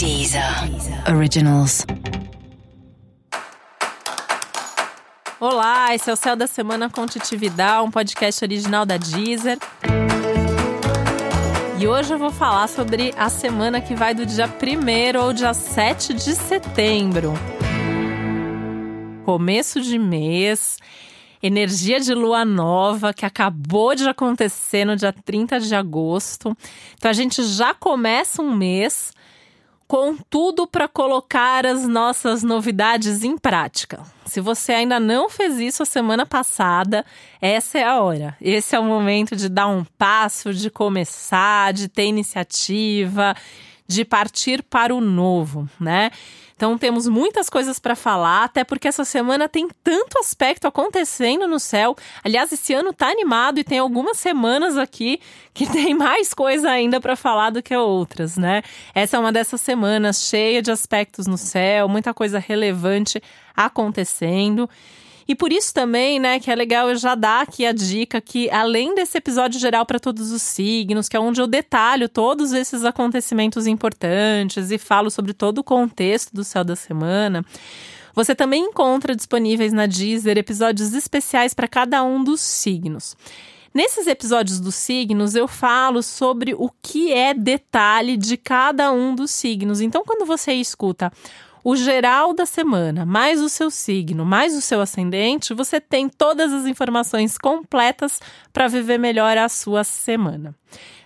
Deezer Originals. Olá, esse é o Céu da Semana com Titividade, um podcast original da Deezer. E hoje eu vou falar sobre a semana que vai do dia 1 ao dia 7 de setembro. Começo de mês, energia de lua nova que acabou de acontecer no dia 30 de agosto. Então a gente já começa um mês com tudo para colocar as nossas novidades em prática. Se você ainda não fez isso a semana passada, essa é a hora. Esse é o momento de dar um passo, de começar, de ter iniciativa, de partir para o novo, né? Então temos muitas coisas para falar, até porque essa semana tem tanto aspecto acontecendo no céu. Aliás, esse ano tá animado e tem algumas semanas aqui que tem mais coisa ainda para falar do que outras, né? Essa é uma dessas semanas cheia de aspectos no céu, muita coisa relevante acontecendo. E por isso também, né, que é legal eu já dar aqui a dica que além desse episódio geral para todos os signos, que é onde eu detalho todos esses acontecimentos importantes e falo sobre todo o contexto do céu da semana, você também encontra disponíveis na Deezer episódios especiais para cada um dos signos. Nesses episódios dos signos, eu falo sobre o que é detalhe de cada um dos signos. Então, quando você escuta o geral da semana, mais o seu signo, mais o seu ascendente, você tem todas as informações completas para viver melhor a sua semana.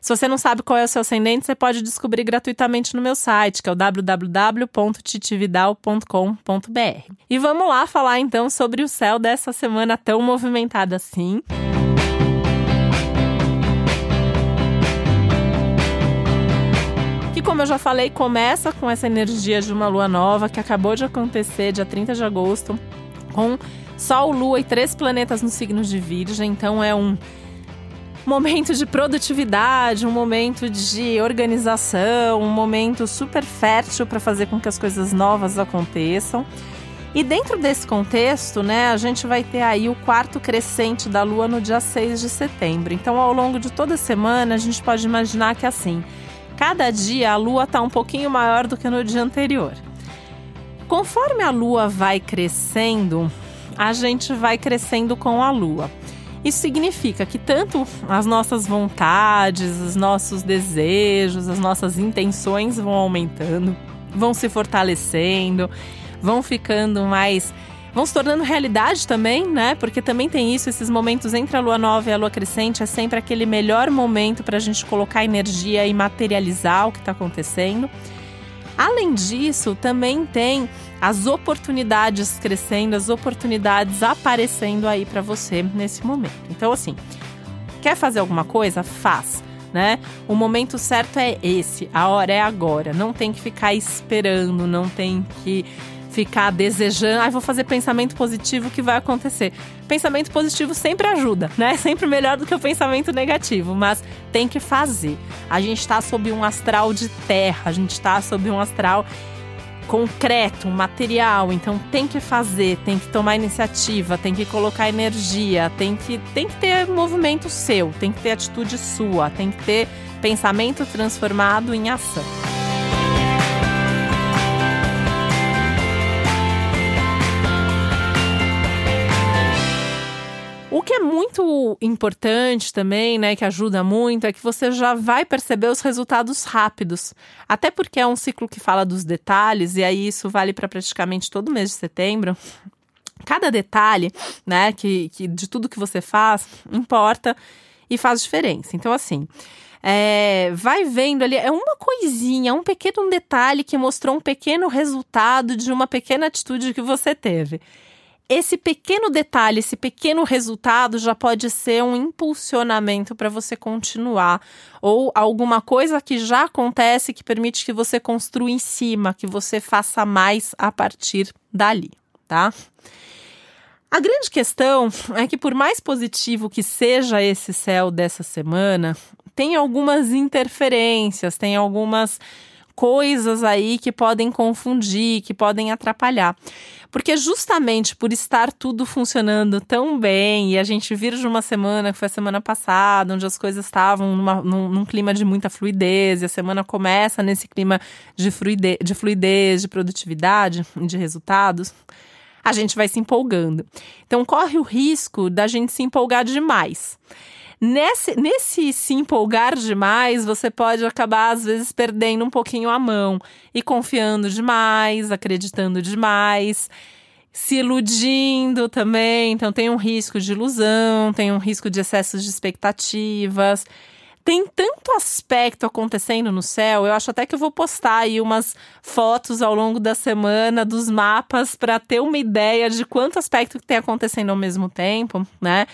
Se você não sabe qual é o seu ascendente, você pode descobrir gratuitamente no meu site, que é o www.titividal.com.br. E vamos lá falar então sobre o céu dessa semana tão movimentada assim. Como eu já falei, começa com essa energia de uma lua nova que acabou de acontecer dia 30 de agosto, com Sol, Lua e três planetas no signo de Virgem. Então é um momento de produtividade, um momento de organização, um momento super fértil para fazer com que as coisas novas aconteçam. E dentro desse contexto, né, a gente vai ter aí o quarto crescente da Lua no dia 6 de setembro. Então, ao longo de toda a semana, a gente pode imaginar que assim, Cada dia a lua está um pouquinho maior do que no dia anterior. Conforme a lua vai crescendo, a gente vai crescendo com a lua. Isso significa que tanto as nossas vontades, os nossos desejos, as nossas intenções vão aumentando, vão se fortalecendo, vão ficando mais vão se tornando realidade também, né? Porque também tem isso, esses momentos entre a lua nova e a lua crescente é sempre aquele melhor momento para a gente colocar energia e materializar o que está acontecendo. Além disso, também tem as oportunidades crescendo, as oportunidades aparecendo aí para você nesse momento. Então, assim, quer fazer alguma coisa? Faz. Né? O momento certo é esse, a hora é agora. Não tem que ficar esperando, não tem que ficar desejando, ai, ah, vou fazer pensamento positivo que vai acontecer. Pensamento positivo sempre ajuda, né? Sempre melhor do que o pensamento negativo, mas tem que fazer. A gente está sob um astral de terra, a gente está sob um astral concreto, material, então tem que fazer, tem que tomar iniciativa, tem que colocar energia, tem que, tem que ter movimento seu, tem que ter atitude sua, tem que ter pensamento transformado em ação. Importante também, né, que ajuda muito, é que você já vai perceber os resultados rápidos. Até porque é um ciclo que fala dos detalhes, e aí isso vale para praticamente todo mês de setembro. Cada detalhe, né, que, que de tudo que você faz, importa e faz diferença. Então, assim. É, vai vendo ali, é uma coisinha, um pequeno detalhe que mostrou um pequeno resultado de uma pequena atitude que você teve esse pequeno detalhe, esse pequeno resultado já pode ser um impulsionamento para você continuar ou alguma coisa que já acontece que permite que você construa em cima, que você faça mais a partir dali, tá? A grande questão é que por mais positivo que seja esse céu dessa semana, tem algumas interferências, tem algumas coisas aí que podem confundir, que podem atrapalhar. Porque justamente por estar tudo funcionando tão bem e a gente vir de uma semana, que foi a semana passada, onde as coisas estavam numa, num, num, clima de muita fluidez, e a semana começa nesse clima de fluidez, de, fluidez, de produtividade, de resultados, a gente vai se empolgando. Então corre o risco da gente se empolgar demais. Nesse, nesse se empolgar demais, você pode acabar, às vezes, perdendo um pouquinho a mão e confiando demais, acreditando demais, se iludindo também. Então, tem um risco de ilusão, tem um risco de excesso de expectativas. Tem tanto aspecto acontecendo no céu, eu acho até que eu vou postar aí umas fotos ao longo da semana dos mapas para ter uma ideia de quanto aspecto que tem acontecendo ao mesmo tempo, né?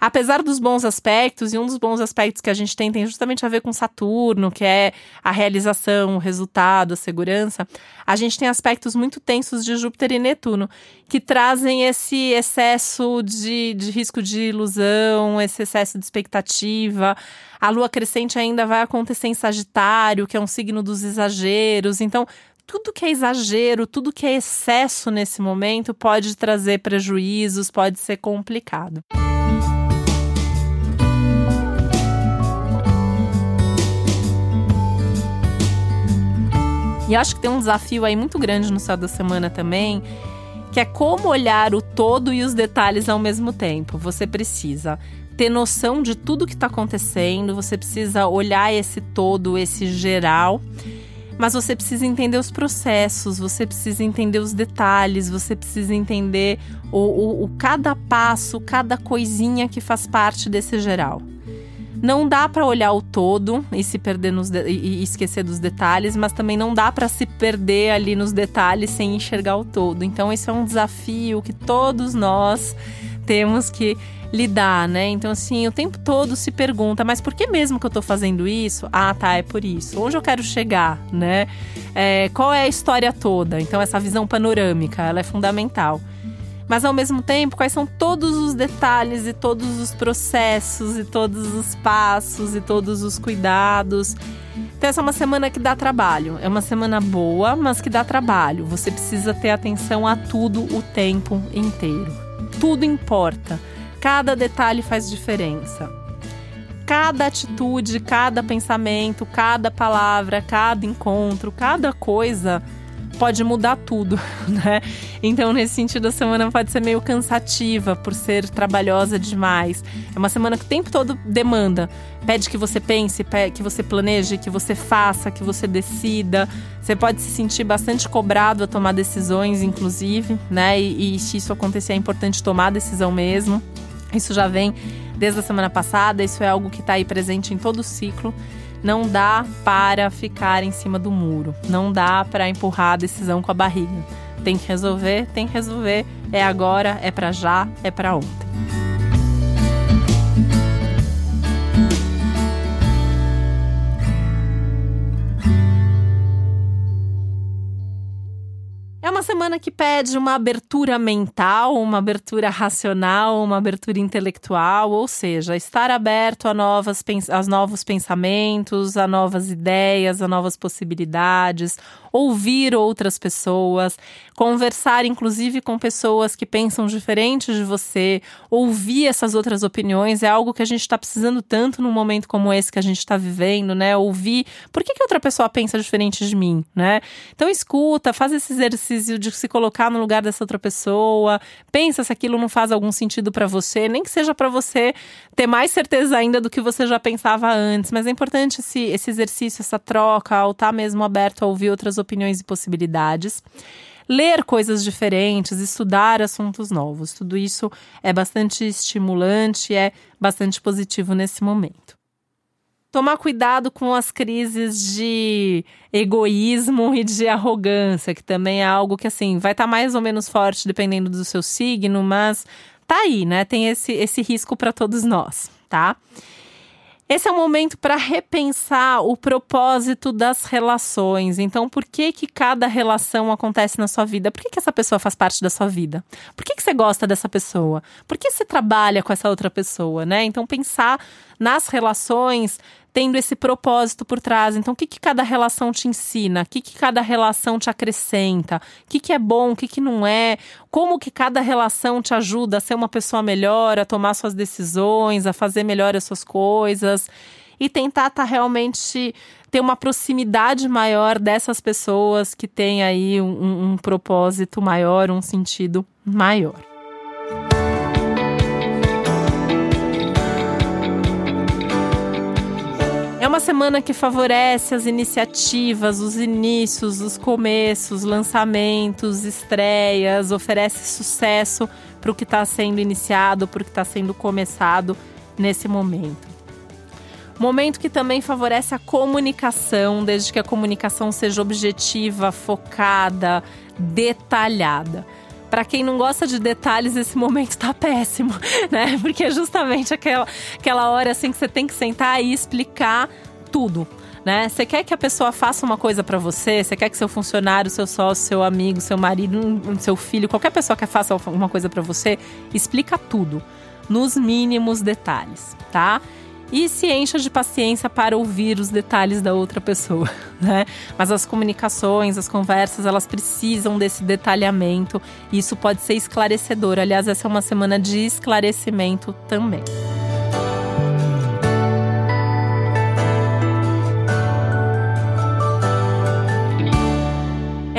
Apesar dos bons aspectos, e um dos bons aspectos que a gente tem tem justamente a ver com Saturno, que é a realização, o resultado, a segurança, a gente tem aspectos muito tensos de Júpiter e Netuno, que trazem esse excesso de, de risco de ilusão, esse excesso de expectativa. A lua crescente ainda vai acontecer em Sagitário, que é um signo dos exageros. Então, tudo que é exagero, tudo que é excesso nesse momento pode trazer prejuízos, pode ser complicado. E acho que tem um desafio aí muito grande no céu da semana também, que é como olhar o todo e os detalhes ao mesmo tempo. Você precisa ter noção de tudo que está acontecendo, você precisa olhar esse todo, esse geral, mas você precisa entender os processos, você precisa entender os detalhes, você precisa entender o, o, o cada passo, cada coisinha que faz parte desse geral. Não dá para olhar o todo e se perder nos e esquecer dos detalhes, mas também não dá para se perder ali nos detalhes sem enxergar o todo. Então esse é um desafio que todos nós temos que lidar, né? Então, assim, o tempo todo se pergunta, mas por que mesmo que eu tô fazendo isso? Ah, tá, é por isso. Onde eu quero chegar, né? É, qual é a história toda? Então, essa visão panorâmica, ela é fundamental mas ao mesmo tempo, quais são todos os detalhes e todos os processos e todos os passos e todos os cuidados. Então, essa é uma semana que dá trabalho. É uma semana boa, mas que dá trabalho. Você precisa ter atenção a tudo o tempo inteiro. Tudo importa. Cada detalhe faz diferença. Cada atitude, cada pensamento, cada palavra, cada encontro, cada coisa pode mudar tudo, né? Então, nesse sentido, a semana pode ser meio cansativa por ser trabalhosa demais. É uma semana que o tempo todo demanda. Pede que você pense, que você planeje, que você faça, que você decida. Você pode se sentir bastante cobrado a tomar decisões, inclusive, né? E, e se isso acontecer, é importante tomar a decisão mesmo. Isso já vem desde a semana passada, isso é algo que está aí presente em todo o ciclo. Não dá para ficar em cima do muro. Não dá para empurrar a decisão com a barriga. Tem que resolver, tem que resolver. É agora, é para já, é para ontem. Uma semana que pede uma abertura mental, uma abertura racional, uma abertura intelectual, ou seja, estar aberto a, novas, a novos pensamentos, a novas ideias, a novas possibilidades, ouvir outras pessoas, conversar inclusive com pessoas que pensam diferente de você, ouvir essas outras opiniões é algo que a gente está precisando tanto num momento como esse que a gente está vivendo, né? Ouvir por que, que outra pessoa pensa diferente de mim, né? Então escuta, faz esse exercício de se colocar no lugar dessa outra pessoa, pensa se aquilo não faz algum sentido para você, nem que seja para você ter mais certeza ainda do que você já pensava antes, mas é importante esse, esse exercício, essa troca, ao estar tá mesmo aberto a ouvir outras opiniões e possibilidades. Ler coisas diferentes, estudar assuntos novos, tudo isso é bastante estimulante, é bastante positivo nesse momento tomar cuidado com as crises de egoísmo e de arrogância, que também é algo que assim vai estar tá mais ou menos forte dependendo do seu signo, mas tá aí, né? Tem esse esse risco para todos nós, tá? Esse é um momento para repensar o propósito das relações. Então, por que que cada relação acontece na sua vida? Por que, que essa pessoa faz parte da sua vida? Por que, que você gosta dessa pessoa? Por que você trabalha com essa outra pessoa, né? Então, pensar nas relações tendo esse propósito por trás. Então, o que, que cada relação te ensina? O que, que cada relação te acrescenta? O que, que é bom? O que, que não é? Como que cada relação te ajuda a ser uma pessoa melhor, a tomar suas decisões, a fazer melhor as suas coisas? E tentar estar tá realmente ter uma proximidade maior dessas pessoas que têm aí um, um propósito maior, um sentido maior. Uma semana que favorece as iniciativas, os inícios, os começos, lançamentos, estreias, oferece sucesso para o que está sendo iniciado, para o que está sendo começado nesse momento. Momento que também favorece a comunicação, desde que a comunicação seja objetiva, focada, detalhada. Para quem não gosta de detalhes, esse momento tá péssimo, né? Porque é justamente aquela, aquela hora assim que você tem que sentar e explicar tudo. Né? Você quer que a pessoa faça uma coisa para você? Você quer que seu funcionário, seu sócio, seu amigo, seu marido, seu filho, qualquer pessoa que faça uma coisa para você, explica tudo nos mínimos detalhes, tá? e se encha de paciência para ouvir os detalhes da outra pessoa, né? Mas as comunicações, as conversas, elas precisam desse detalhamento e isso pode ser esclarecedor. Aliás, essa é uma semana de esclarecimento também.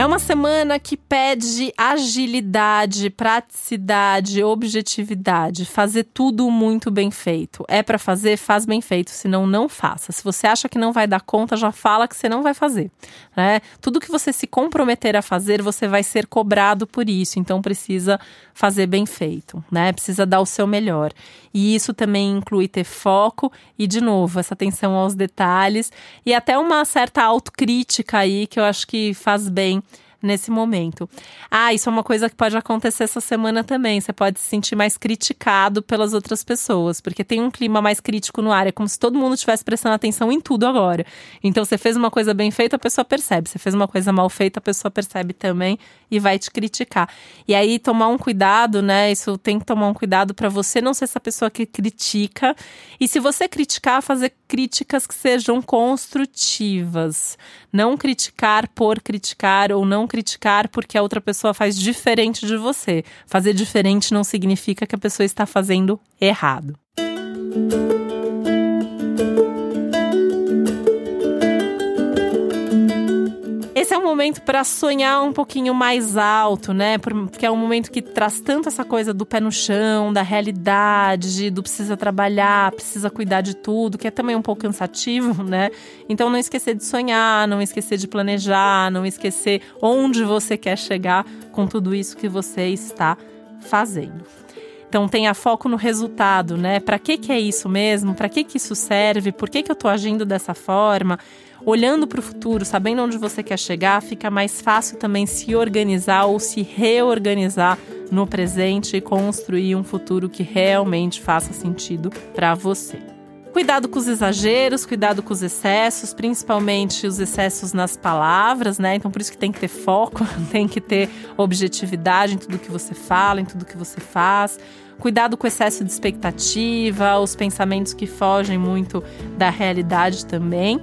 É uma semana que pede agilidade, praticidade, objetividade, fazer tudo muito bem feito. É para fazer, faz bem feito, senão não faça. Se você acha que não vai dar conta, já fala que você não vai fazer. Né? Tudo que você se comprometer a fazer, você vai ser cobrado por isso. Então precisa fazer bem feito, né? Precisa dar o seu melhor. E isso também inclui ter foco e, de novo, essa atenção aos detalhes e até uma certa autocrítica aí que eu acho que faz bem nesse momento. Ah, isso é uma coisa que pode acontecer essa semana também. Você pode se sentir mais criticado pelas outras pessoas, porque tem um clima mais crítico no ar. É como se todo mundo estivesse prestando atenção em tudo agora. Então, você fez uma coisa bem feita, a pessoa percebe. Você fez uma coisa mal feita, a pessoa percebe também e vai te criticar. E aí, tomar um cuidado, né? Isso tem que tomar um cuidado para você não ser essa pessoa que critica. E se você criticar, fazer críticas que sejam construtivas. Não criticar por criticar ou não criticar porque a outra pessoa faz diferente de você. Fazer diferente não significa que a pessoa está fazendo errado. Momento para sonhar um pouquinho mais alto, né? Porque é um momento que traz tanto essa coisa do pé no chão, da realidade, do precisa trabalhar, precisa cuidar de tudo, que é também um pouco cansativo, né? Então não esquecer de sonhar, não esquecer de planejar, não esquecer onde você quer chegar com tudo isso que você está fazendo. Então tenha foco no resultado, né? Para que que é isso mesmo? Para que que isso serve? Por que que eu estou agindo dessa forma? olhando para o futuro, sabendo onde você quer chegar, fica mais fácil também se organizar ou se reorganizar no presente e construir um futuro que realmente faça sentido para você. Cuidado com os exageros, cuidado com os excessos, principalmente os excessos nas palavras, né? Então por isso que tem que ter foco, tem que ter objetividade em tudo que você fala, em tudo que você faz. Cuidado com o excesso de expectativa, os pensamentos que fogem muito da realidade também.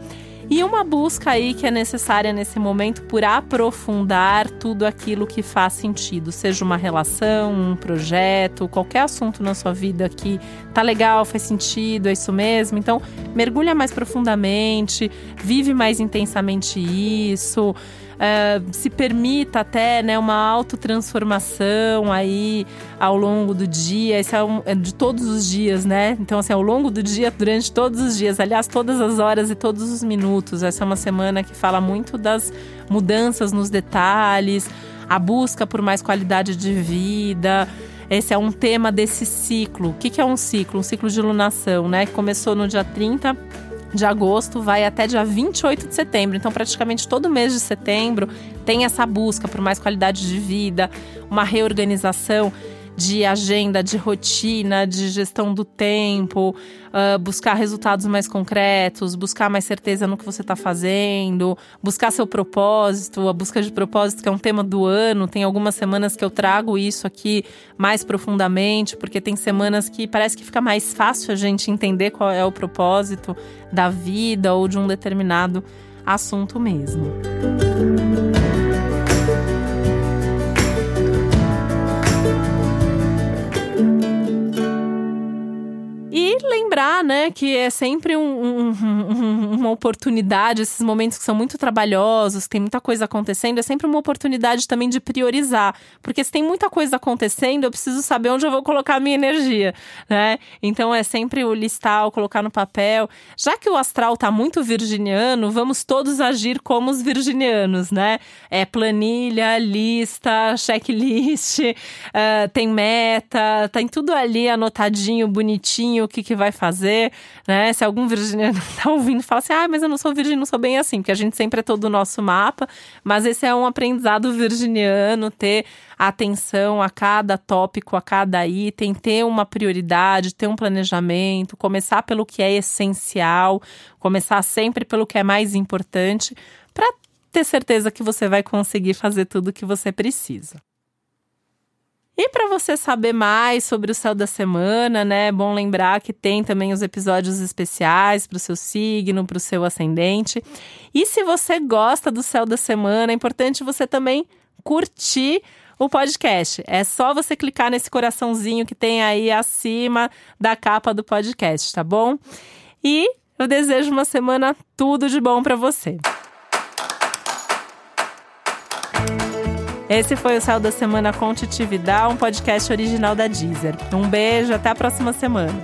E uma busca aí que é necessária nesse momento por aprofundar tudo aquilo que faz sentido, seja uma relação, um projeto, qualquer assunto na sua vida que tá legal, faz sentido, é isso mesmo. Então, mergulha mais profundamente, vive mais intensamente isso uh, se permita até né, uma autotransformação aí ao longo do dia. Isso é, um, é de todos os dias, né? Então, assim, ao longo do dia, durante todos os dias, aliás, todas as horas e todos os minutos. Essa é uma semana que fala muito das mudanças nos detalhes, a busca por mais qualidade de vida. Esse é um tema desse ciclo. O que é um ciclo? Um ciclo de lunação, né? Que começou no dia 30 de agosto vai até dia 28 de setembro. Então, praticamente todo mês de setembro tem essa busca por mais qualidade de vida, uma reorganização de agenda, de rotina, de gestão do tempo, uh, buscar resultados mais concretos, buscar mais certeza no que você está fazendo, buscar seu propósito, a busca de propósito, que é um tema do ano. Tem algumas semanas que eu trago isso aqui mais profundamente, porque tem semanas que parece que fica mais fácil a gente entender qual é o propósito da vida ou de um determinado assunto mesmo. Lembrar, né, que é sempre um, um, uma oportunidade, esses momentos que são muito trabalhosos, tem muita coisa acontecendo, é sempre uma oportunidade também de priorizar. Porque se tem muita coisa acontecendo, eu preciso saber onde eu vou colocar a minha energia, né? Então é sempre o listar, o colocar no papel. Já que o astral tá muito virginiano, vamos todos agir como os virginianos, né? É planilha, lista, checklist, uh, tem meta, tem tudo ali anotadinho, bonitinho, que, que vai fazer, né? Se algum virginiano tá ouvindo fala assim, ah, mas eu não sou virgem, não sou bem assim, porque a gente sempre é todo o nosso mapa, mas esse é um aprendizado virginiano, ter atenção a cada tópico, a cada item, ter uma prioridade, ter um planejamento, começar pelo que é essencial, começar sempre pelo que é mais importante, para ter certeza que você vai conseguir fazer tudo o que você precisa. E para você saber mais sobre o céu da semana, né? É bom lembrar que tem também os episódios especiais para o seu signo, para o seu ascendente. E se você gosta do céu da semana, é importante você também curtir o podcast. É só você clicar nesse coraçãozinho que tem aí acima da capa do podcast, tá bom? E eu desejo uma semana tudo de bom para você. Esse foi o Céu da Semana com um podcast original da Deezer. Um beijo, até a próxima semana.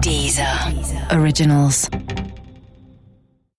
Deezer. Deezer. Originals.